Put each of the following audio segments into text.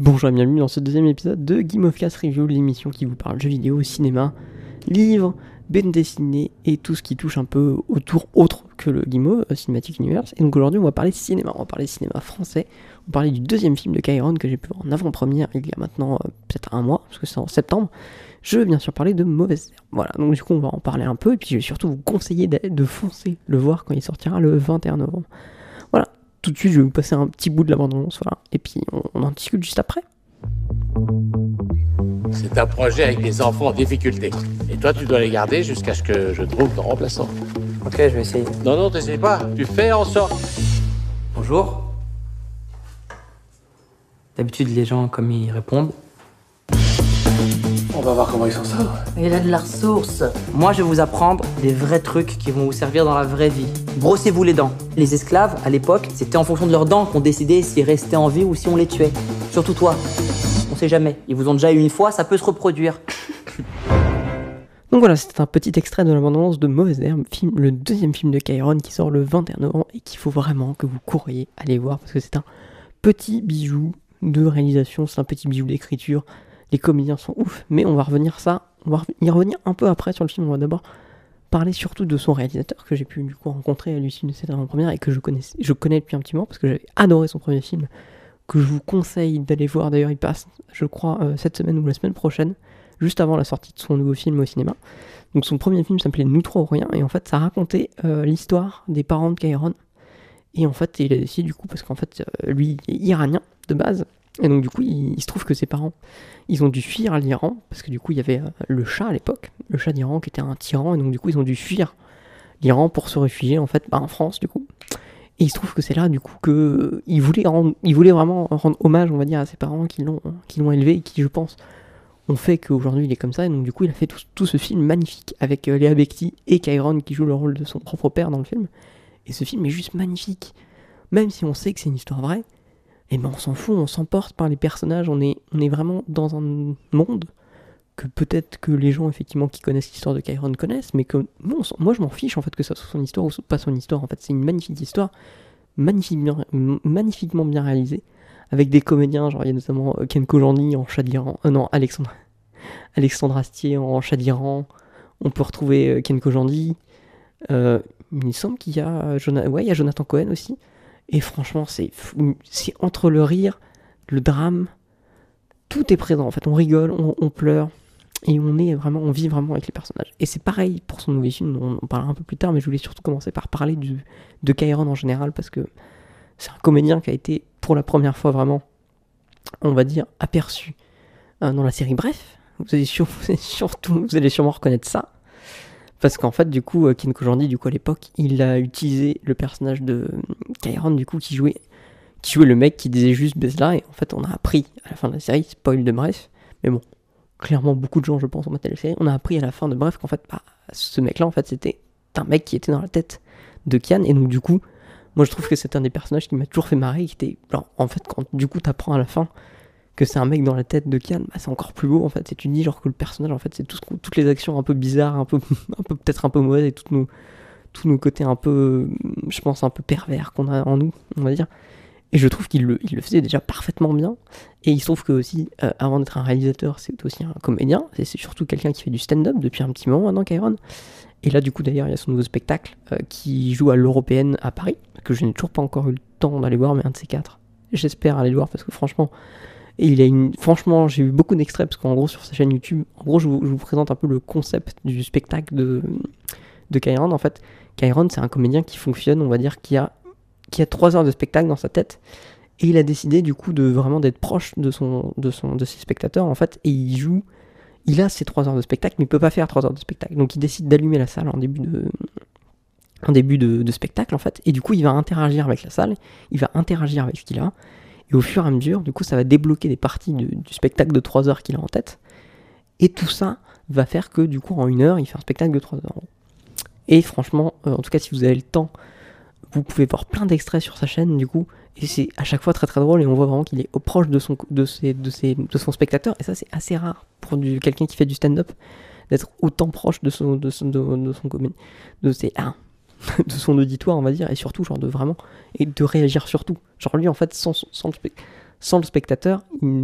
Bonjour et bienvenue dans ce deuxième épisode de Game of Cast Review, l'émission qui vous parle jeux vidéo, cinéma, livres, bande dessinée et tout ce qui touche un peu autour autre que le Game of Cinematic Universe. Et donc aujourd'hui on va parler cinéma, on va parler cinéma français, on va parler du deuxième film de Kyron que j'ai pu voir en avant-première il y a maintenant euh, peut-être un mois, parce que c'est en septembre. Je veux bien sûr parler de Mauvaise Herbe. Voilà, donc du coup on va en parler un peu et puis je vais surtout vous conseiller de foncer le voir quand il sortira le 21 novembre. Voilà, tout de suite, je vais vous passer un petit bout de la bande-annonce, voilà. Et puis, on, on en discute juste après. C'est un projet avec des enfants en difficulté. Et toi, tu dois les garder jusqu'à ce que je trouve ton remplaçant. Ok, je vais essayer. Non, non, t'essayes pas. Tu fais en sorte. Bonjour. D'habitude, les gens, comme ils répondent. On va voir comment ils s'en sortent. Il a de la ressource. Moi, je vais vous apprendre des vrais trucs qui vont vous servir dans la vraie vie. Brossez-vous les dents. Les esclaves, à l'époque, c'était en fonction de leurs dents qu'on décidait s'ils restaient en vie ou si on les tuait. Surtout toi. On sait jamais. Ils vous ont déjà eu une fois, ça peut se reproduire. Donc voilà, c'était un petit extrait de la bande-annonce de Mauvaise Herbe, film, le deuxième film de Kyron qui sort le 21 novembre et qu'il faut vraiment que vous courriez aller voir parce que c'est un petit bijou de réalisation, c'est un petit bijou d'écriture. Les comédiens sont ouf, mais on va revenir ça, on va y revenir un peu après sur le film. On va d'abord parler surtout de son réalisateur que j'ai pu du coup rencontrer à l'issue de cette avant-première et que je connais, depuis un petit moment parce que j'avais adoré son premier film que je vous conseille d'aller voir. D'ailleurs, il passe, je crois, euh, cette semaine ou la semaine prochaine, juste avant la sortie de son nouveau film au cinéma. Donc son premier film s'appelait Nous trois ou rien, et en fait, ça racontait euh, l'histoire des parents de Kyron. Et en fait, il a décidé du coup, parce qu'en fait, euh, lui, il est iranien de base, et donc du coup, il, se trouve que ses parents, ils ont dû fuir l'Iran, parce que du coup, il y avait euh, le chat à l'époque, le chat d'Iran qui était un tyran, et donc du coup, ils ont dû fuir l'Iran pour se réfugier en fait bah, en France du coup. Et il se trouve que c'est là, du coup, que il voulait, voulait vraiment rendre hommage, on va dire, à ses parents qui l'ont, qui l'ont élevé et qui, je pense, ont fait qu'aujourd'hui il est comme ça. Et donc, du coup, il a fait tout, ce film magnifique avec euh, Léa Becti et Kyron qui joue le rôle de son propre père dans le film. Et ce film est juste magnifique. Même si on sait que c'est une histoire vraie, et ben on s'en fout, on s'emporte par les personnages. On est, on est vraiment dans un monde que peut-être que les gens effectivement qui connaissent l'histoire de Kyron connaissent, mais que moi, je m'en fiche en fait que ça soit son histoire ou pas son histoire. En fait, c'est une magnifique histoire, magnifiquement bien réalisée, avec des comédiens, genre il y a notamment euh, Ken Kojandi en chat d'Iran, euh, non Alexandre, Alexandre Astier en chat d'Iran. On peut retrouver euh, Ken Kojandi. Euh, il me semble qu'il y a, euh, Jona- ouais, y a Jonathan Cohen aussi. Et franchement, c'est entre le rire, le drame, tout est présent. En fait, on rigole, on, on pleure, et on est vraiment, on vit vraiment avec les personnages. Et c'est pareil pour son nouveau film, on en parlera un peu plus tard, mais je voulais surtout commencer par parler de Kyron en général, parce que c'est un comédien qui a été pour la première fois vraiment, on va dire, aperçu euh, dans la série. Bref, vous allez surtout, vous allez sûrement reconnaître ça. Parce qu'en fait, du coup, euh, Ken Kojandi, du coup, à l'époque, il a utilisé le personnage de euh, Kyron, du coup, qui jouait, qui jouait le mec qui disait juste Besla, et en fait, on a appris à la fin de la série, spoil de bref, mais bon, clairement, beaucoup de gens, je pense, ont maté la série, on a appris à la fin de bref qu'en fait, bah, ce mec-là, en fait, c'était un mec qui était dans la tête de Kian, et donc, du coup, moi, je trouve que c'est un des personnages qui m'a toujours fait marrer, qui était, en fait, quand du coup, t'apprends à la fin que c'est un mec dans la tête de Kian, bah, c'est encore plus beau, en fait, et tu dis, genre, que le personnage, en fait, c'est tout ce toutes les actions un peu bizarres, un peu, un peu peut-être un peu mauvaises, et tous nos, tous nos côtés un peu, je pense, un peu pervers qu'on a en nous, on va dire. Et je trouve qu'il le, il le faisait déjà parfaitement bien. Et il se trouve que aussi, euh, avant d'être un réalisateur, c'est aussi un comédien. C'est surtout quelqu'un qui fait du stand-up depuis un petit moment maintenant, Kyron. Et là, du coup, d'ailleurs, il y a son nouveau spectacle euh, qui joue à l'Européenne à Paris, que je n'ai toujours pas encore eu le temps d'aller voir, mais un de ces quatre. J'espère aller le voir parce que franchement, et il a une. Franchement, j'ai eu beaucoup d'extraits parce qu'en gros, sur sa chaîne YouTube, en gros, je vous, présente un peu le concept du spectacle de, de Kyron. En fait, Kyron, c'est un comédien qui fonctionne, on va dire, qui a, qui a trois heures de spectacle dans sa tête. Et il a décidé, du coup, de vraiment d'être proche de, son, de, son, de ses spectateurs, en fait. Et il joue. Il a ses trois heures de spectacle, mais il peut pas faire trois heures de spectacle. Donc, il décide d'allumer la salle en début de. En début de spectacle, en fait. Et du coup, il va interagir avec la salle. Il va interagir avec ce qu'il a. Et au fur et à mesure, du coup, ça va débloquer des parties du, spectacle de 3 heures qu'il a en tête. Et tout ça va faire que, du coup, en une heure, il fait un spectacle de 3 heures. Et franchement, euh, en tout cas, si vous avez le temps, vous pouvez voir plein d'extraits sur sa chaîne, du coup. Et c'est à chaque fois très très drôle. Et on voit vraiment qu'il est proche de son, de ses, de ses, de son spectateur. Et ça, c'est assez rare pour quelqu'un qui fait du stand-up d'être autant proche de son, de son, de, son comé- de ses, ah, de son auditoire, on va dire, et surtout, genre, de vraiment, et de réagir surtout. Genre, lui, en fait, sans, sans, le, spectateur,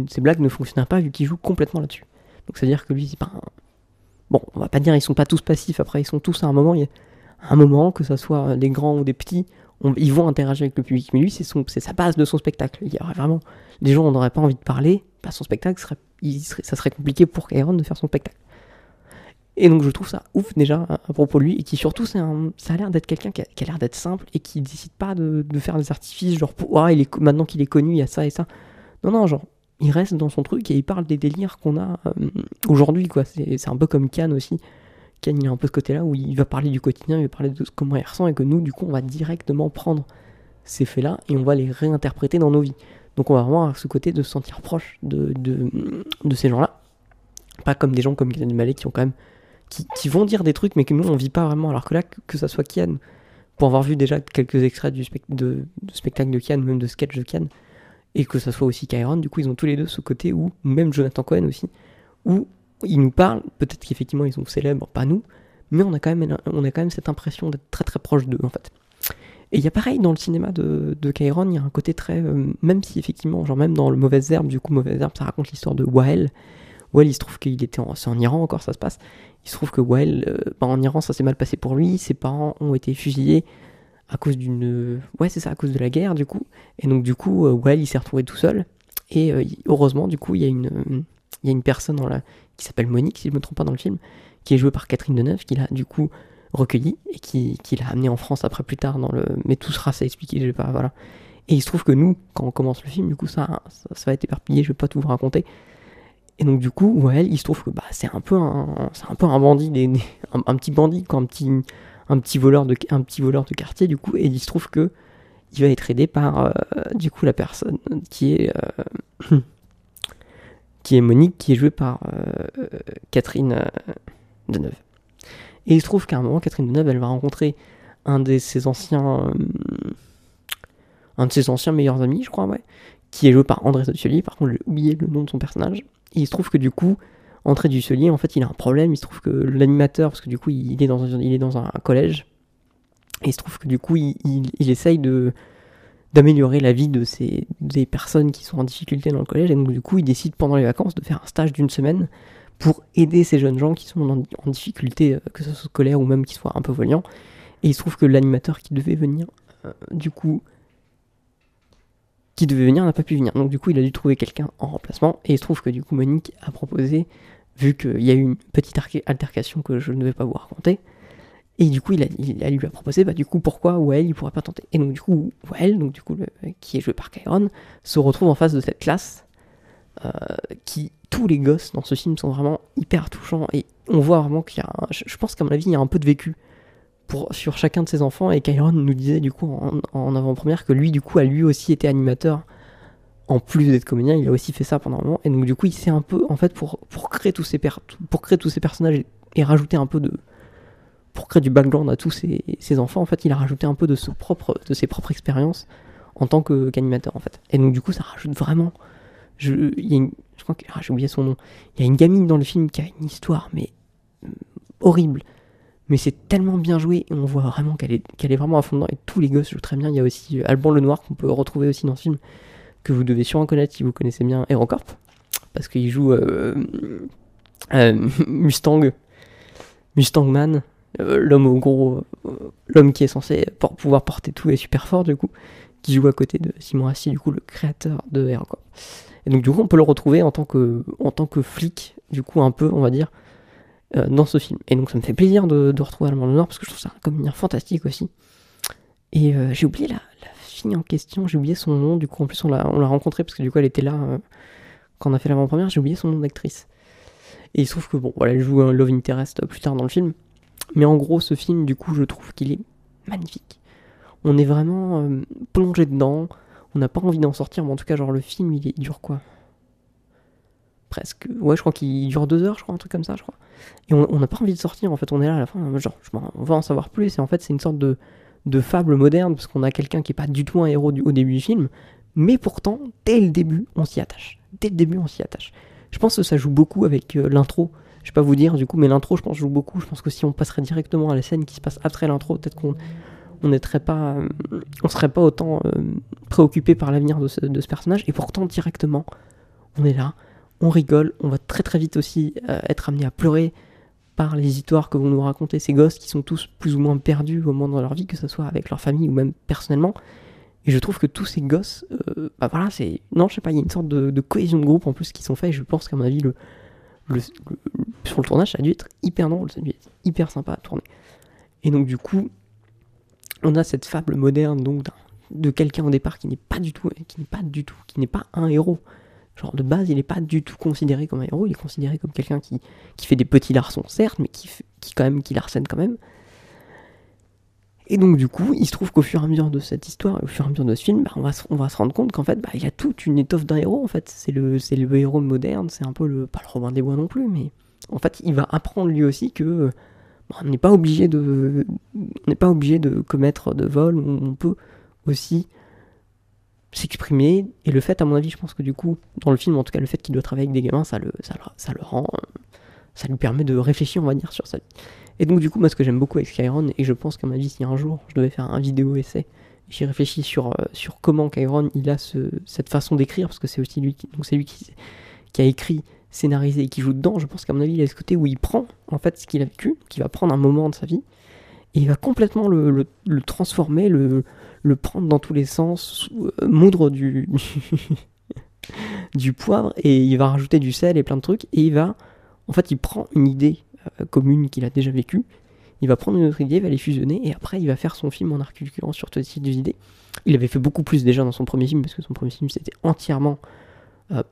ces blagues ne fonctionneraient pas vu qu'il joue complètement là-dessus. Donc c'est-à-dire que lui, Bon, on va pas dire ils sont pas tous passifs, après ils sont tous à un moment, il y a un moment, que ce soit des grands ou des petits, on- ils vont interagir avec le public, mais lui, c'est sa base de son spectacle. Il y aurait vraiment... Les gens n'auraient pas envie de parler, bah, son spectacle, serait, ça serait compliqué pour Kyron de faire son spectacle. Et donc je trouve ça ouf déjà à, propos de lui, et qui surtout, c'est ça a l'air d'être quelqu'un qui a, l'air d'être simple, et qui décide pas de, faire des artifices, genre, ah, il est, maintenant qu'il est connu, il y a ça et ça. Non, non, genre, il reste dans son truc et il parle des délires qu'on a euh, aujourd'hui, quoi. C'est un peu comme Cannes aussi. Cannes, il a un peu ce côté-là où il va parler du quotidien, il va parler de comment il ressent, et que nous, du coup, on va directement prendre ces faits-là et on va les réinterpréter dans nos vies. Donc on va vraiment avoir ce côté de se sentir proche de, de, ces gens-là. Pas comme des gens comme Kian Malé qui ont quand même. Qui, vont dire des trucs, mais que nous, on vit pas vraiment. Alors que là, que, ça soit Kian, pour avoir vu déjà quelques extraits du de, spectacle de Kian, même de sketch de Kian, et que ça soit aussi Kyron, du coup, ils ont tous les deux ce côté où, même Jonathan Cohen aussi, où ils nous parlent, peut-être qu'effectivement ils sont célèbres, pas nous, mais on a quand même, on a quand même cette impression d'être très très proche d'eux en fait. Et il y a pareil dans le cinéma de, de Kyron, il y a un côté très. euh, même si effectivement, genre même dans le Mauvaise Herbe, du coup, Mauvaise Herbe, ça raconte l'histoire de Wael. Wael, il se trouve qu'il était en. Iran encore, ça se passe. Il se trouve que Wael, euh, bah, en Iran, ça s'est mal passé pour lui. Ses parents ont été fusillés à cause d'une. Ouais, c'est ça, à cause de la guerre, du coup. Et donc, du coup, euh, Wael, il s'est retrouvé tout seul. Et euh, heureusement, du coup, il y a une, euh, y a une personne qui s'appelle Monique, si je ne me trompe pas dans le film, qui est jouée par Catherine Deneuve, qui l'a du coup recueilli et qui, qui l'a amené en France après plus tard dans le. Mais tout sera ça expliqué, je vais pas. Voilà. Et il se trouve que nous, quand on commence le film, du coup, ça, ça, va être éparpillé, je vais pas tout vous raconter. Et donc, du coup, Wael, il se trouve que bah, c'est un peu un, c'est un peu un bandit, des, un, petit bandit, quoi, un petit, un petit voleur de, un petit voleur de quartier, du coup, et il se trouve que il va être aidé par, euh, du coup, la personne qui est, euh, qui est Monique, qui est jouée par euh, Catherine Deneuve. Et il se trouve qu'à un moment, Catherine Deneuve, elle va rencontrer un de ses anciens, un de ses anciens meilleurs amis, je crois, ouais, qui est joué par André Dusselier. Par contre, j'ai oublié le nom de son personnage. Et il se trouve que du coup, André Dusselier, en fait, il a un problème. Il se trouve que l'animateur, parce que du coup, il est dans un, collège, et il se trouve que du coup, il, essaye d'améliorer la vie de ces des personnes qui sont en difficulté dans le collège. Et donc, du coup, il décide pendant les vacances de faire un stage d'une semaine pour aider ces jeunes gens qui sont en, en difficulté, euh, que ce soit scolaire ou même qui soient un peu voyants. Et il se trouve que l'animateur qui devait venir, euh, du coup, qui devait venir n'a pas pu venir. Donc du coup, il a dû trouver quelqu'un en remplacement. Et il se trouve que du coup, Monique a proposé, vu qu'il y a eu une petite altercation que je ne vais pas vous raconter, et du coup, il, a, lui a proposé, bah du coup, pourquoi Wael, il pourrait pas tenter. Et donc du coup, Wael, donc du coup, qui est joué par Kyron, se retrouve en face de cette classe euh, qui tous les gosses dans ce film sont vraiment hyper touchants et on voit vraiment qu'il y a je pense qu'à mon avis il y a un peu de vécu pour, sur chacun de ses enfants et Kyron nous disait du coup en, en avant-première que lui du coup a lui aussi été animateur en plus d'être comédien il a aussi fait ça pendant un moment et donc du coup il s'est un peu en fait pour, pour créer tous ces pour créer tous ces personnages et, rajouter un peu de pour créer du background à tous ses, ses enfants en fait il a rajouté un peu de, propre, de ses propres expériences en tant qu'animateur en fait et donc du coup ça rajoute vraiment je, je crois que ah, j'ai oublié son nom. Il y a une gamine dans le film qui a une histoire, mais euh, horrible. Mais c'est tellement bien joué et on voit vraiment qu'elle est, est vraiment à fond dedans. Et tous les gosses jouent très bien. Il y a aussi euh, Alban Lenoir qu'on peut retrouver aussi dans ce film, que vous devez sûrement connaître si vous connaissez bien HeroCorp. Parce qu'il joue euh, euh, Mustang, Mustang Man, l'homme au gros, l'homme qui est censé por- pouvoir porter tout et super fort du coup, qui joue à côté de Simon Assi, du coup le créateur de HeroCorp. Et donc du coup, on peut le retrouver en tant que, en tant que flic, du coup un peu, on va dire, euh, dans ce film. Et donc ça me fait plaisir de, de retrouver Allemand Noir parce que je trouve ça un comédien fantastique aussi. Et euh, j'ai oublié la, la fille en question, j'ai oublié son nom. Du coup, en plus, on l'a, on l'a rencontrée parce que du coup, elle était là euh, quand on a fait l'avant-première. J'ai oublié son nom d'actrice. Et il se trouve que bon, voilà, elle joue un Love Interest plus tard dans le film. Mais en gros, ce film, du coup, je trouve qu'il est magnifique. On est vraiment plongé dedans on n'a pas envie d'en sortir, mais en tout cas, genre le film, il, est- il dure quoi Presque. Ouais, je crois qu'il dure deux heures, je crois, un truc comme ça, je crois. Et on n'a pas envie de sortir, en fait, on est là à la fin, genre, on va en savoir plus, et en fait, c'est une sorte de, de fable moderne, parce qu'on a quelqu'un qui est pas du tout un héros au début du film, mais pourtant, dès le début, on s'y attache. Dès le début, on s'y attache. Je pense que ça joue beaucoup avec euh, l'intro. Je vais pas vous dire, du coup, mais l'intro, je pense, joue beaucoup. Je pense que si on passerait directement à la scène qui se passe après l'intro, peut-être qu'on on n'était pas, euh, on serait pas autant euh, préoccupé par l'avenir de ce personnage. Et pourtant, directement, on est là, on rigole, on va très très vite aussi euh, être amené à pleurer par les histoires que vont nous raconter ces gosses qui sont tous plus ou moins perdus au moment de leur vie, que ce soit avec leur famille ou même personnellement. Et je trouve que tous ces gosses, euh, bah voilà, c'est. Non, je sais pas, il y a une sorte de, cohésion de groupe en plus qui sont faits, et je pense qu'à mon avis, le, sur le tournage, ça a dû être hyper drôle, ça a dû être hyper sympa à tourner. Et donc, du coup, on a cette fable moderne de quelqu'un au départ qui n'est pas du tout, qui n'est pas du tout, qui n'est pas un héros. Genre de base, il n'est pas du tout considéré comme un héros, il est considéré comme quelqu'un qui, fait des petits larçons, certes, mais qui, qui quand même, qui larcène quand même. Et donc du coup, il se trouve qu'au fur et à mesure de cette histoire, au fur et à mesure de ce film, bah, on, va se, rendre compte qu'en fait, bah, il y a toute une étoffe d'un héros. En fait, c'est le, héros moderne, c'est un peu le, pas le Robin des Bois non plus, mais en fait, il va apprendre lui aussi que bah, on n'est pas obligé de, on n'est pas obligé de commettre de vol. On peut aussi s'exprimer. Et le fait, à mon avis, je pense que du coup, dans le film, en tout cas, le fait qu'il doit travailler avec des gamins, ça le, ça ça le rend, euh, ça lui permet de réfléchir, on va dire, sur sa vie. Et donc, du coup, moi, ce que j'aime beaucoup avec Skyron, et je pense qu'à mon avis, si un jour je devais faire un vidéo essai, j'y réfléchis sur, euh, sur comment Kyron il a ce, cette façon d'écrire, parce que c'est aussi lui qui, donc c'est lui qui, qui a écrit, scénarisé et qui joue dedans. Je pense qu'à mon avis, il a ce côté où il prend en fait ce qu'il a vécu, qui va prendre un moment de sa vie, et il va complètement le- le transformer, le, le prendre dans tous les sens, euh, moudre du, du poivre, et il va rajouter du sel et plein de trucs, et il va, en fait, il prend une idée euh, commune qu'il a déjà vécue, il va prendre une autre idée, il va les fusionner, et après il va faire son film en articulant sur toutes ces idées. Il avait fait beaucoup plus déjà dans son premier film, parce que son premier film c'était entièrement euh,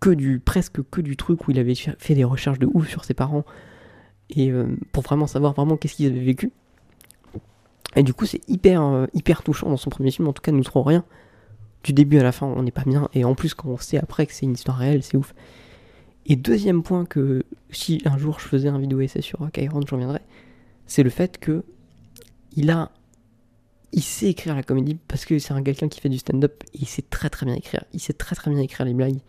que du, presque que du truc où il avait fait des recherches de ouf sur ses parents, et pour vraiment savoir vraiment qu'est-ce qu'ils avaient vécu. Et du coup c'est hyper, euh, hyper touchant dans son premier film, en tout cas nous trop rien. Du début à la fin on n'est pas bien, et en plus quand on sait après que c'est une histoire réelle, c'est ouf. Et deuxième point que si un jour je faisais un vidéo essai sur Kyron, j'en reviendrai, c'est le fait que il a il sait écrire la comédie parce que c'est un quelqu'un qui fait du stand-up et il sait très très bien écrire. Il sait très très bien écrire les blagues.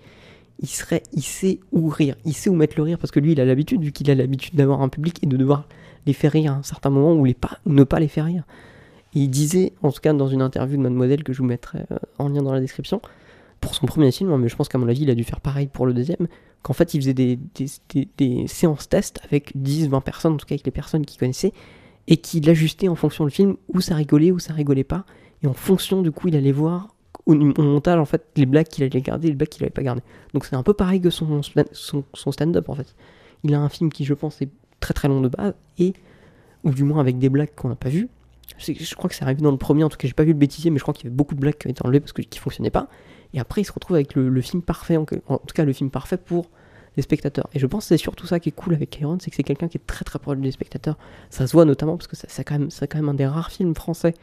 Il serait, il sait où rire, il sait où mettre le rire parce que lui il a l'habitude vu qu'il a l'habitude d'avoir un public et de devoir les faire rire à un certain moment ou les pas ou ne pas les faire rire. Et il disait, en tout cas dans une interview de Mademoiselle que je vous mettrai euh, en lien dans la description, pour son premier film, hein, mais je pense qu'à mon avis il a dû faire pareil pour le deuxième, qu'en fait il faisait des, des, des- séances tests avec 10-20 personnes, en tout cas avec les personnes qu'il connaissait, et qu'il ajustait en fonction du film où ça rigolait, où ça rigolait pas, et en fonction du coup il allait voir au, montage en fait les blagues qu'il allait garder et les blagues qu'il allait pas garder. Donc c'est un peu pareil que son, son, stand-up en fait. Il a un film qui je pense est très très long de base, et ou du moins avec des blagues qu'on n'a pas vues. Je, crois que c'est arrivé dans le premier, en tout cas j'ai pas vu le bêtisier, mais je crois qu'il y avait beaucoup de blagues qui ont été enlevées parce que qui fonctionnaient pas. Et après il se retrouve avec le, film parfait, en, en tout cas le film parfait pour les spectateurs. Et je pense que c'est surtout ça qui est cool avec Kyron, c'est que c'est quelqu'un qui est très très proche des spectateurs. Ça se voit notamment parce que c'est quand, même- quand même un des rares films français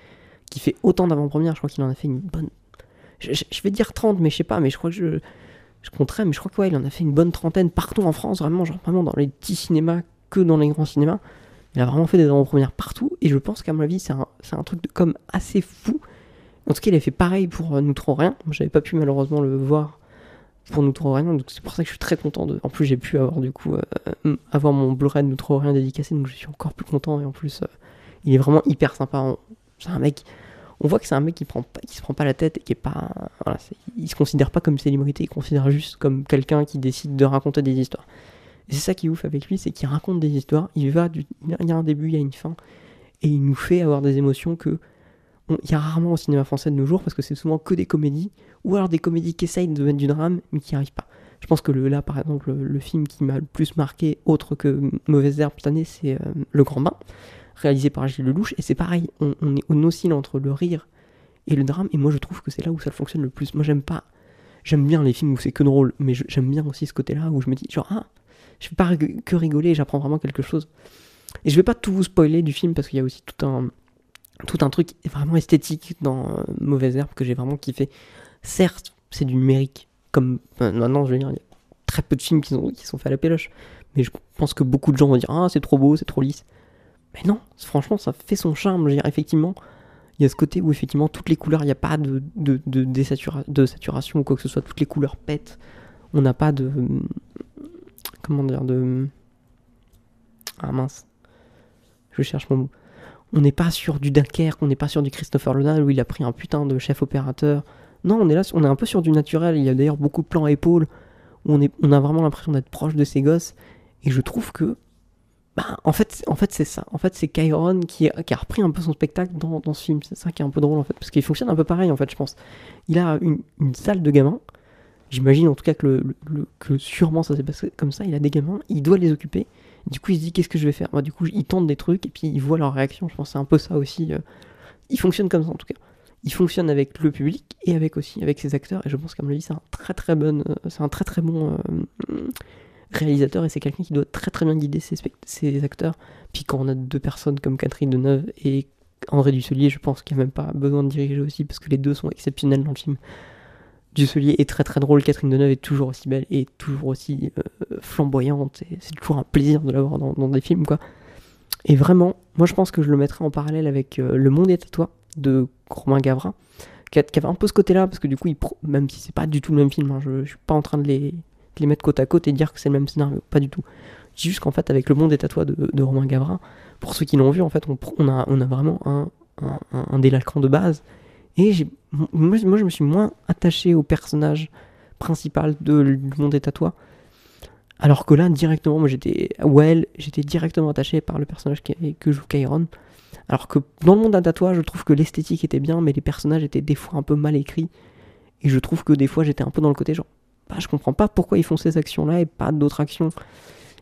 qui fait autant d'avant-première. Je crois qu'il en a fait une bonne. Je, vais dire 30, mais je sais pas, mais je crois que je. Je compterai, mais je crois que ouais, il en a fait une bonne trentaine partout en France, vraiment, genre vraiment dans les petits cinémas que dans les grands cinémas. Il a vraiment fait des avant-premières partout, et je pense qu'à mon avis, c'est un, truc de com assez fou. En tout cas, il a fait pareil pour euh, Nous Trop Rien. J'avais pas pu malheureusement le voir pour Nous Trop Rien, donc c'est pour ça que je suis très content de. En plus, j'ai pu avoir du coup euh, avoir mon Blu-ray de Nous Trop Rien dédicacé, donc je suis encore plus content, et en plus, euh, il est vraiment hyper sympa. C'est un mec. On voit que c'est un mec qui prend pas, qui se prend pas la tête et qui est pas, voilà, il se considère pas comme célébrité, il considère juste comme quelqu'un qui décide de raconter des histoires. Et c'est ça qui est ouf avec lui, c'est qu'il raconte des histoires, il va du, il y a un début, il y a une fin, et il nous fait avoir des émotions que il y a rarement au cinéma français de nos jours parce que c'est souvent que des comédies ou alors des comédies qui essayent de mettre du drame mais qui n'y arrivent pas. Je pense que le, là, par exemple, le, le film qui m'a le plus marqué, autre que Mauvaise Herbe cette année, c'est euh, Le Grand Bain, réalisé par Gilles Lelouch. Et c'est pareil, on, est, on oscille entre le rire et le drame. Et moi, je trouve que c'est là où ça fonctionne le plus. Moi, j'aime pas. J'aime bien les films où c'est que drôle, mais j'aime bien aussi ce côté-là où je me dis, genre, ah, je fais pas que rigoler, j'apprends vraiment quelque chose. Et je vais pas tout vous spoiler du film parce qu'il y a aussi tout un, tout un truc vraiment esthétique dans euh, Mauvaise Herbe que j'ai vraiment kiffé. Certes, c'est du numérique, comme maintenant, je veux dire, il y a très peu de films qui sont, qui sont faits à la péloche, mais je pense que beaucoup de gens vont dire Ah, c'est trop beau, c'est trop lisse. Mais non, franchement, ça fait son charme. Dire, effectivement, il y a ce côté où, effectivement, toutes les couleurs, il n'y a pas de, de, saturation ou quoi que ce soit, toutes les couleurs pètent. On n'a pas de. Comment dire De. Ah mince. Je cherche mon mot. on n'est pas sur du Dunkerque, on n'est pas sur du Christopher Nolan où il a pris un putain de chef opérateur. Non, on est on est un peu sur du naturel. Il y a d'ailleurs beaucoup de plans à épaules où on, on a vraiment l'impression d'être proche de ses gosses. Et je trouve que, bah, en fait, c'est ça. En fait, c'est Kyron qui, a repris un peu son spectacle dans, ce film. C'est ça qui est un peu drôle en fait, parce qu'il fonctionne un peu pareil en fait, je pense. Il a une, salle de gamins. J'imagine en tout cas que, le, le, sûrement ça s'est passé comme ça. Il a des gamins, il doit les occuper. Du coup, il se dit qu'est-ce que je vais faire? Du coup, il tente des trucs et puis il voit leur réaction. Je pense c'est un peu ça aussi. Euh. Il fonctionne comme ça en tout cas. Il fonctionne avec le public et avec aussi avec ses acteurs. Et je pense qu'à mon avis, c'est un très très bon, euh, c'est un très très bon euh, réalisateur et c'est quelqu'un qui doit très très bien guider ses, acteurs. Puis quand on a deux personnes comme Catherine Deneuve et André Dusselier, je pense qu'il n'y a même pas besoin de diriger aussi parce que les deux sont exceptionnels dans le film. Dusselier est très très drôle, Catherine Deneuve est toujours aussi belle et toujours aussi euh, flamboyante, c'est toujours un plaisir de la voir dans, dans, des films, quoi. Et vraiment, moi je pense que je le mettrais en parallèle avec euh, Le Monde est à toi de Romain Gavra, qui, avait un peu ce côté-là, parce que du coup, il même si c'est pas du tout le même film, hein, je, je, suis pas en train de les, les, mettre côte à côte et dire que c'est le même scénario, pas du tout. Dis juste qu'en fait, avec Le Monde à toi de, Romain Gavra, pour ceux qui l'ont vu, en fait, on, a, on a vraiment un, un, un de base et moi, je me suis moins attaché au personnage principal Le Monde à toi. Alors que là, directement, moi j'étais. Well, j'étais directement attaché par le personnage que joue Kyron. Alors que dans le monde à toi, je trouve que l'esthétique était bien, mais les personnages étaient des fois un peu mal écrits. Et je trouve que des fois j'étais un peu dans le côté genre, bah, je comprends pas pourquoi ils font ces actions-là et pas d'autres actions.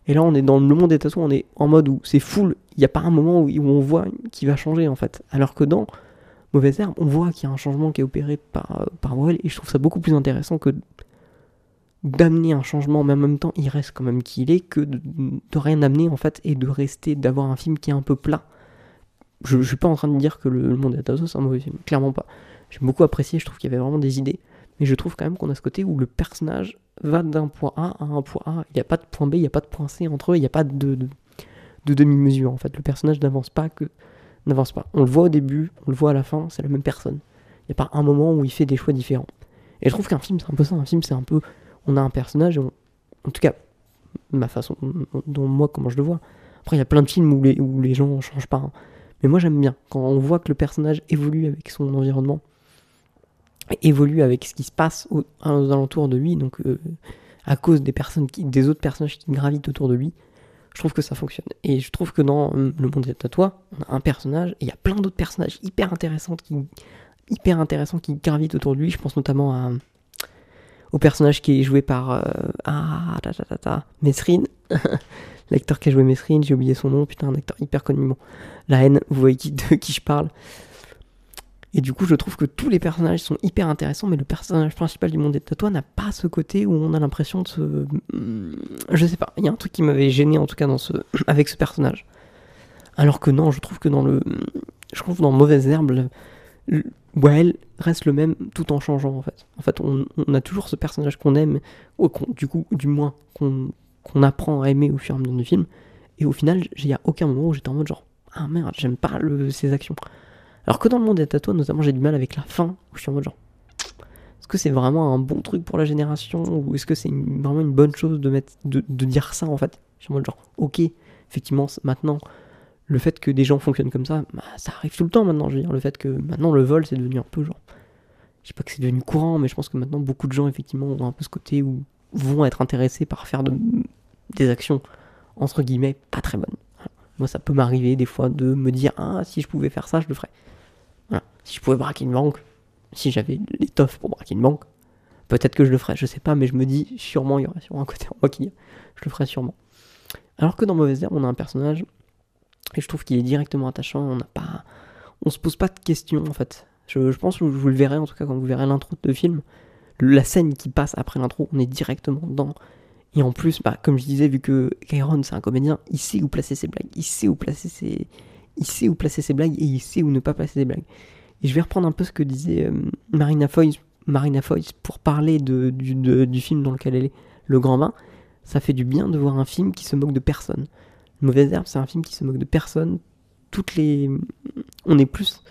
Et là, on est dans le monde des tatouages, on est en mode où c'est full, il n'y a pas un moment où, on voit qui va changer en fait. Alors que dans Mauvaise Herbe, on voit qu'il y a un changement qui est opéré par, par Well, et je trouve ça beaucoup plus intéressant que d'amener un changement, mais en même temps, il reste quand même qui il est, que de, rien amener en fait, et de rester, d'avoir un film qui est un peu plat. Je, je suis pas en train de dire que le, Monde est c'est un mauvais film, clairement pas. J'ai beaucoup apprécié, je trouve qu'il y avait vraiment des idées, mais je trouve quand même qu'on a ce côté où le personnage va d'un point A à un point A, il n'y a pas de point B, il n'y a pas de point C entre eux, il n'y a pas de, de, de demi-mesure en fait. Le personnage n'avance pas que n'avance pas. On le voit au début, on le voit à la fin, c'est la même personne. Il n'y a pas un moment où il fait des choix différents. Et je trouve qu'un film, c'est un peu ça. Un film, c'est un peu. On a un personnage, on, en tout cas, ma façon, dont moi, comment je le vois. Après, il y a plein de films où les, où les gens ne changent pas. Hein. Mais moi, j'aime bien quand on voit que le personnage évolue avec son environnement, évolue avec ce qui se passe aux, alentours de lui, donc euh, à cause des personnes, qui, des autres personnages qui gravitent autour de lui je trouve que ça fonctionne. Et je trouve que dans Le Monde à toi, on a un personnage, et il y a plein d'autres personnages hyper intéressants qui, hyper intéressants qui gravitent autour de lui. Je pense notamment au personnage qui est joué par euh, ah, ta, ta, ta, ta. L'acteur qui a joué Mesrine, j'ai oublié son nom, putain, un acteur hyper connu. Bon, la haine, vous voyez qui, de qui je parle. Et du coup, je trouve que tous les personnages sont hyper intéressants, mais le personnage principal du monde des tatouages n'a pas ce côté où on a l'impression de se. Hmm, je sais pas, il y a un truc qui m'avait gêné en tout cas dans ce... avec ce personnage. Alors que non, je trouve que dans le. Je trouve dans Mauvaise Herbe, le... Well reste le même tout en changeant en fait. En fait, on, a toujours ce personnage qu'on aime, ou du coup, du moins, qu'on apprend à aimer au fur et à mesure du film. Et au final, il n'y a aucun moment où j'étais en mode genre, ah merde, j'aime pas ses actions. Alors que dans le monde des tatouages, notamment, j'ai du mal avec la fin, où je suis en mode genre, est-ce que c'est vraiment un bon truc pour la génération, ou est-ce que c'est vraiment une bonne chose de, mettre, de, dire ça en fait? Je suis en mode genre, ok, effectivement, maintenant, le fait que des gens fonctionnent comme ça, bah, ça arrive tout le temps maintenant, je veux dire, le fait que maintenant le vol c'est devenu un peu genre, je sais pas que c'est devenu courant, mais je pense que maintenant beaucoup de gens effectivement ont un peu ce côté où vont être intéressés par faire de, des actions, entre guillemets, pas très bonnes. Moi, ça peut m'arriver des fois de me dire Ah, si je pouvais faire ça, je le ferais. Si je pouvais braquer une banque, si j'avais l'étoffe pour braquer une banque, peut-être que je le ferais, je sais pas, mais je me dis sûrement, il y aurait sûrement un côté en moi qui je le ferais sûrement. Alors que dans Mauvaise Herbe, on a un personnage, et je trouve qu'il est directement attachant, on n'a pas. On se pose pas de questions en fait. Je, pense que vous le verrez, en tout cas, quand vous verrez l'intro de film, la scène qui passe après l'intro, on est directement dans et en plus, bah, comme je disais, vu que Kyron c'est un comédien, il sait où placer ses blagues, il sait où placer ses, il sait où placer ses blagues et il sait où ne pas placer ses blagues. Et je vais reprendre un peu ce que disait euh, Marina Foïs, Marina Foïs pour parler du, film dans lequel elle est, Le Grand Bain. Ça fait du bien de voir un film qui se moque de personne. Mauvaise Herbe, c'est un film qui se moque de personne. Toutes les, on est plus,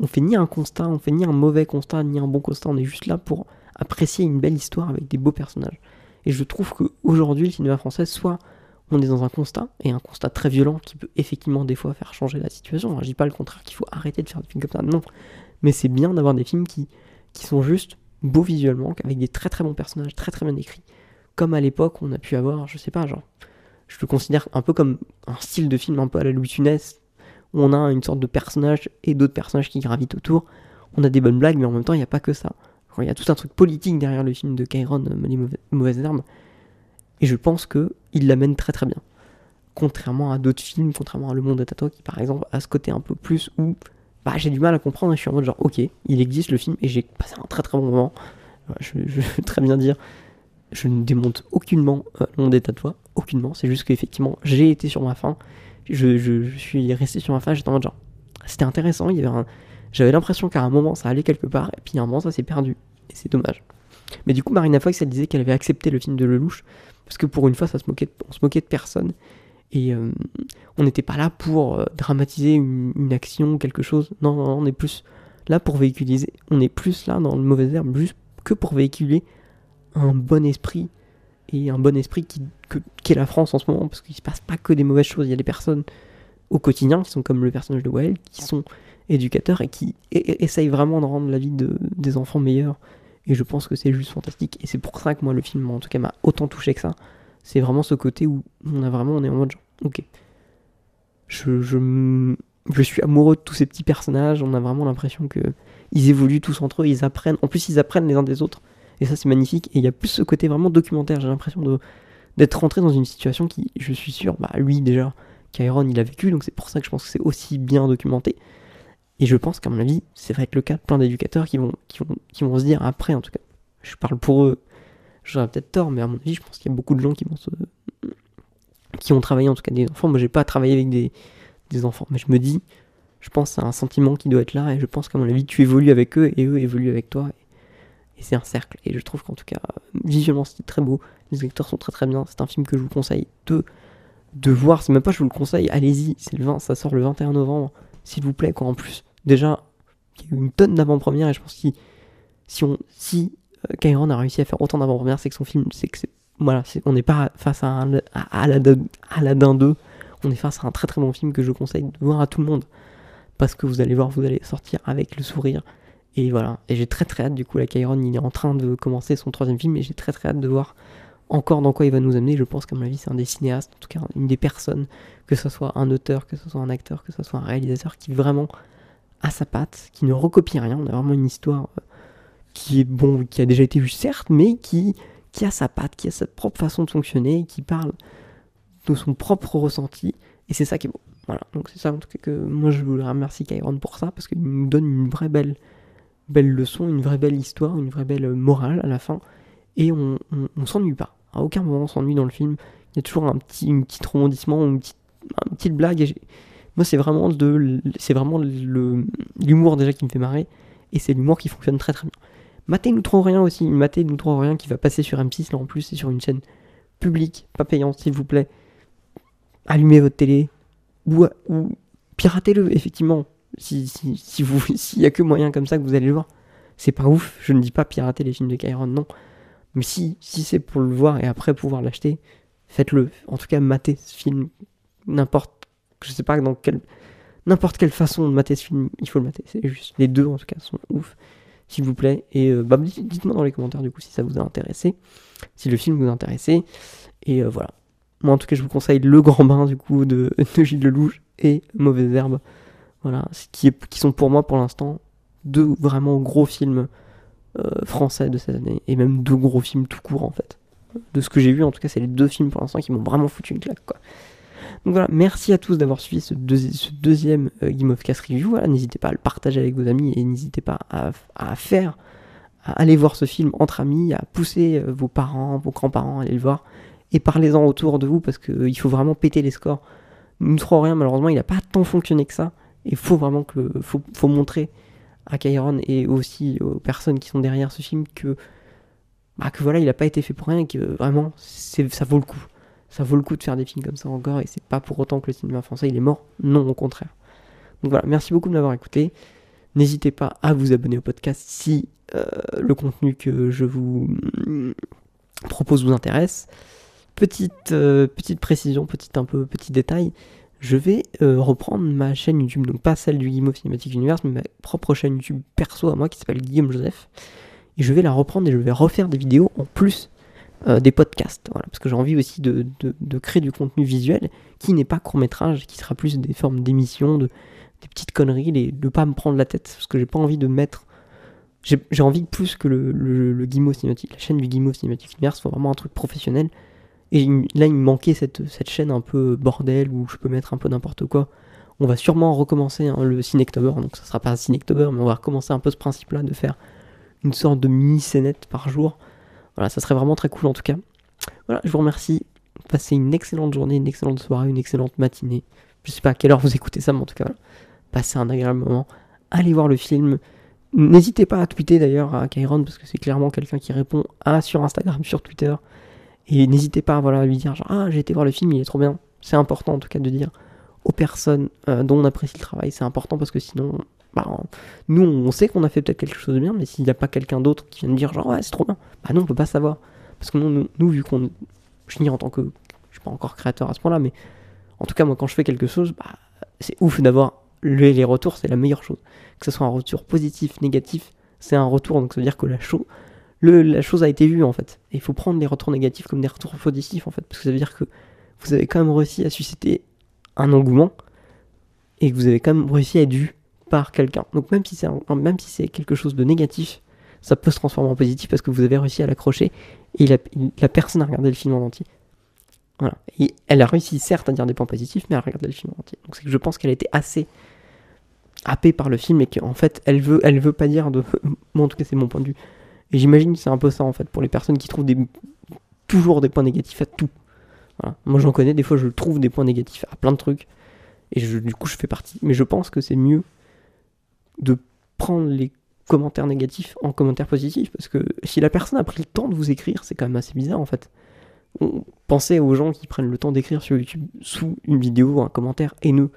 on fait ni un constat, on fait ni un mauvais constat, ni un bon constat. On est juste là pour apprécier une belle histoire avec des beaux personnages. Et je trouve qu'aujourd'hui, le cinéma français, soit on est dans un constat, et un constat très violent qui peut effectivement des fois faire changer la situation. Je dis pas le contraire qu'il faut arrêter de faire des films comme ça, non. Mais c'est bien d'avoir des films qui, qui sont juste beaux visuellement, avec des très très bons personnages, très très bien écrits. Comme à l'époque, on a pu avoir, je sais pas, genre, je le considère un peu comme un style de film un peu à la Louis Funès, où on a une sorte de personnage et d'autres personnages qui gravitent autour. On a des bonnes blagues, mais en même temps, il n'y a pas que ça. Il y a tout un truc politique derrière le film de Kyron, euh, Les Mauvaises Herbes. Et je pense qu'il l'amène très très bien. Contrairement à d'autres films, contrairement à Le Monde de Tato, qui par exemple a ce côté un peu plus où bah, j'ai du mal à comprendre et je suis en mode genre, ok, il existe le film et j'ai passé un très très bon moment. Je, je veux très bien dire, je ne démonte aucunement euh, Le Monde des Tatouages, aucunement. C'est juste qu'effectivement, j'ai été sur ma fin. Je, je, je, suis resté sur ma fin, j'étais en mode genre, c'était intéressant, il y avait un, j'avais l'impression qu'à un moment ça allait quelque part, et puis à un moment ça s'est perdu. Et c'est dommage. Mais du coup, Marina Fox, elle disait qu'elle avait accepté le film de Lelouch, parce que pour une fois, ça se moquait on se moquait de personne. Et euh, on n'était pas là pour euh, dramatiser une, action, quelque chose. Non, on est plus là pour véhiculer. On est plus là dans le mauvais herbe, juste que pour véhiculer un bon esprit. Et un bon esprit qui, que, qui est la France en ce moment, parce qu'il se passe pas que des mauvaises choses. Il y a des personnes au quotidien qui sont comme le personnage de Wael, qui sont éducateurs et qui essayent vraiment de rendre la vie de, des enfants meilleure. Et je pense que c'est juste fantastique. Et c'est pour ça que moi, le film, en tout cas, m'a autant touché que ça. C'est vraiment ce côté où on a vraiment, on est en mode genre, ok. Je, je, je suis amoureux de tous ces petits personnages. On a vraiment l'impression que ils évoluent tous entre eux, ils apprennent. En plus, ils apprennent les uns des autres. Et ça, c'est magnifique. Et il y a plus ce côté vraiment documentaire. J'ai l'impression d'être rentré dans une situation qui, je suis sûr, bah lui déjà, Kyron, il a vécu. Donc c'est pour ça que je pense que c'est aussi bien documenté. Et je pense qu'à mon avis, ça va être le cas de plein d'éducateurs qui vont, qui, vont, qui vont se dire après, en tout cas, je parle pour eux, j'aurais peut-être tort, mais à mon avis, je pense qu'il y a beaucoup de gens qui vont se. qui ont travaillé en tout cas des enfants. Moi, j'ai pas travaillé avec des, enfants, mais je me dis, je pense c'est un sentiment qui doit être là, et je pense qu'à mon avis, tu évolues avec eux, et eux évoluent avec toi, et, c'est un cercle. Et je trouve qu'en tout cas, visuellement, c'était très beau, les acteurs sont très très bien, c'est un film que je vous conseille de, de voir, c'est même pas je vous le conseille, allez-y, c'est le 20, ça sort le 21 novembre, s'il vous plaît, quoi, en plus. Déjà, il y a eu une tonne d'avant-première, et je pense que si, on, si euh, Kyron a réussi à faire autant d'avant-première, c'est que son film, c'est que c'est. Voilà, on n'est pas face à, un, à Aladdin, Aladdin 2, on est face à un très très bon film que je conseille de voir à tout le monde. Parce que vous allez voir, vous allez sortir avec le sourire. Et voilà, et j'ai très très hâte, du coup, la Kyron, il est en train de commencer son troisième film, et j'ai très très hâte de voir encore dans quoi il va nous amener. Je pense qu'à mon avis, c'est un des cinéastes, en tout cas une des personnes, que ce soit un auteur, que ce soit un acteur, que ce soit un réalisateur, qui vraiment a sa patte, qui ne recopie rien. On a vraiment une histoire euh, qui est bon, qui a déjà été vue certes, mais qui, qui a sa patte, qui a sa propre façon de fonctionner, qui parle de son propre ressenti. Et c'est ça qui est beau. Voilà, donc c'est ça en tout cas que moi je voulais remercier Kyron pour ça, parce qu'il nous donne une vraie belle, belle leçon, une vraie belle histoire, une vraie belle morale à la fin. Et on, on, s'ennuie pas. À aucun moment on s'ennuie dans le film. Il y a toujours un petit, un petit rebondissement, une petite, une petite blague. Et moi, c'est vraiment de, c'est vraiment l'humour déjà qui me fait marrer, et c'est l'humour qui fonctionne très très bien. Maté nous trop rien aussi, Maté nous trop rien qui va passer sur M6 là en plus, c'est sur une chaîne publique, pas payante s'il vous plaît. Allumez votre télé ou, piratez-le effectivement. Si vous s'il y a que moyen comme ça que vous allez le voir, c'est pas ouf. Je ne dis pas pirater les films de Kyron, non. Mais si, si c'est pour le voir et après pouvoir l'acheter, faites-le. En tout cas, matez ce film n'importe je sais pas dans quelle n'importe quelle façon de mater ce film, il faut le mater. C'est juste les deux en tout cas sont ouf, s'il vous plaît. Et euh, bah, dites-moi dans les commentaires du coup si ça vous a intéressé, si le film vous a intéressé. Et euh, voilà. Moi en tout cas je vous conseille Le Grand Bain du coup de, de Gilles Lelouch et Mauvaise Herbe. Voilà, qui, est, qui sont pour moi pour l'instant deux vraiment gros films euh, français de cette année. Et même deux gros films tout court en fait. De ce que j'ai vu en tout cas c'est les deux films pour l'instant qui m'ont vraiment foutu une claque quoi. Donc voilà, merci à tous d'avoir suivi ce, deuxi ce deuxième euh, Game of Cast Review. Voilà, n'hésitez pas à le partager avec vos amis et n'hésitez pas à, à, faire, à aller voir ce film entre amis, à pousser euh, vos parents, vos grands-parents à aller le voir et parlez-en autour de vous parce qu'il euh, faut vraiment péter les scores. Nous trop rien, malheureusement, il n'a pas tant fonctionné que ça. Et faut vraiment que faut, faut montrer à Kyron et aussi aux personnes qui sont derrière ce film que bah, que voilà, il n'a pas été fait pour rien et que vraiment ça vaut le coup ça vaut le coup de faire des films comme ça encore et c'est pas pour autant que le cinéma français il est mort, non au contraire. Donc voilà, merci beaucoup de m'avoir écouté. N'hésitez pas à vous abonner au podcast si euh, le contenu que je vous propose vous intéresse. petite, euh, petite précision, petit, un peu, petit détail, je vais euh, reprendre ma chaîne YouTube, donc pas celle du Guillaume Cinematic Universe, mais ma propre chaîne YouTube perso à moi qui s'appelle Guillaume Joseph. Et je vais la reprendre et je vais refaire des vidéos en plus euh, des podcasts. Parce que j'ai envie aussi de, de- créer du contenu visuel qui n'est pas court métrage, qui sera plus des formes d'émissions, de, des petites conneries, les, de pas me prendre la tête, parce que j'ai pas envie de mettre. J'ai envie plus que le, le, le Cinématique, la chaîne du Guimau Cinématique Universe soit vraiment un truc professionnel. Et là, il me manquait cette, cette chaîne un peu bordel où je peux mettre un peu n'importe quoi. On va sûrement recommencer hein, le Cinectober, donc ça sera pas un Cinectober, mais on va recommencer un peu ce principe-là de faire une sorte de mini scénette par jour. Voilà, ça serait vraiment très cool en tout cas. Voilà, je vous remercie. Passez une excellente journée, une excellente soirée, une excellente matinée. Je sais pas à quelle heure vous écoutez ça, mais en tout cas, passez un agréable moment. Allez voir le film. N'hésitez pas à tweeter d'ailleurs à Kyron parce que c'est clairement quelqu'un qui répond à sur Instagram, sur Twitter. Et n'hésitez pas à lui dire genre ah j'ai été voir le film, il est trop bien. C'est important en tout cas de dire aux personnes euh, dont on apprécie le travail, c'est important parce que sinon, bah, nous on sait qu'on a fait peut-être quelque chose de bien, mais s'il n'y a pas quelqu'un d'autre qui vient de dire genre ouais c'est trop bien, bah non on peut pas savoir. Parce que nous, vu qu'on, je en tant que, je suis pas encore créateur à ce point-là, mais en tout cas moi quand je fais quelque chose, bah, c'est ouf d'avoir le- les retours, c'est la meilleure chose. Que ce soit un retour positif, négatif, c'est un retour, donc ça veut dire que la chose, le, la chose a été vue en fait. Et il faut prendre les retours négatifs comme des retours positifs en fait, parce que ça veut dire que vous avez quand même réussi à susciter un engouement et que vous avez quand même réussi à être vu par quelqu'un. Donc même si c'est même si c'est quelque chose de négatif, ça peut se transformer en positif parce que vous avez réussi à l'accrocher et la, personne a regardé le film en entier. Voilà. Et elle a réussi certes à dire des points positifs, mais à regarder le film en entier. Donc c'est que je pense qu'elle a été assez happée par le film et qu'en fait elle veut, elle veut pas dire de. Moi en tout cas c'est mon point de vue. Et j'imagine que c'est un peu ça en fait pour les personnes qui trouvent des, toujours des points négatifs à tout. Moi j'en connais, des fois je trouve des points négatifs à plein de trucs. Et du coup je fais partie. Mais je pense que c'est mieux de prendre les commentaires négatifs en commentaires positifs. Parce que si la personne a pris le temps de vous écrire, c'est quand même assez bizarre en fait. On- Pensez aux gens qui prennent le temps d'écrire sur YouTube sous une vidéo un commentaire haineux.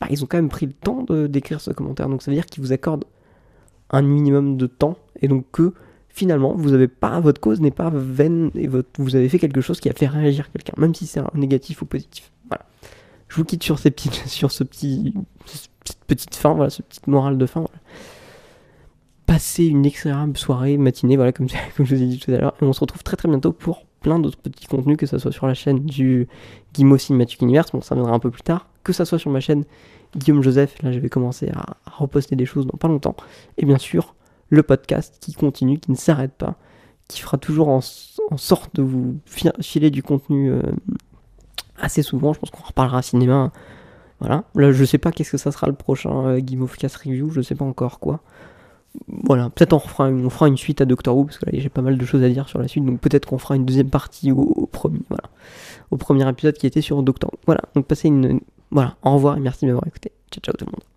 Bah, ils ont quand même pris le temps d'écrire ce commentaire. Donc ça veut dire qu'ils vous accordent un minimum de temps. Et donc que finalement, vous avez pas, votre cause n'est pas vaine et vous avez fait quelque chose qui a fait réagir quelqu'un, même si c'est négatif ou positif. Voilà. Je vous quitte sur, ce petit, cette petite fin, voilà, ce petite morale de fin. Passez une excellente soirée, matinée, voilà, comme, je vous ai dit tout à l'heure. Et on se retrouve très très bientôt pour plein d'autres petits contenus, que ce soit sur la chaîne du Guimau Cinematic Universe, bon, ça viendra un peu plus tard, que ça soit sur ma chaîne Guillaume Joseph, là je vais commencer à, reposter des choses dans pas longtemps. Et bien sûr, le podcast qui continue, qui ne s'arrête pas, qui fera toujours en, sorte de vous fi- filer du contenu euh, assez souvent. Je pense qu'on reparlera cinéma. Voilà. Là, je sais pas qu'est-ce que ça sera le prochain euh, Game of Cast Review, je sais pas encore quoi. Voilà, peut-être on on fera une suite à Doctor Who, parce que là j'ai pas mal de choses à dire sur la suite, donc peut-être qu'on fera une deuxième partie au, au premier, voilà, au premier épisode qui était sur Doctor Who. Voilà, donc passez une- voilà, au revoir et merci de m'avoir écouté. Ciao ciao tout le monde.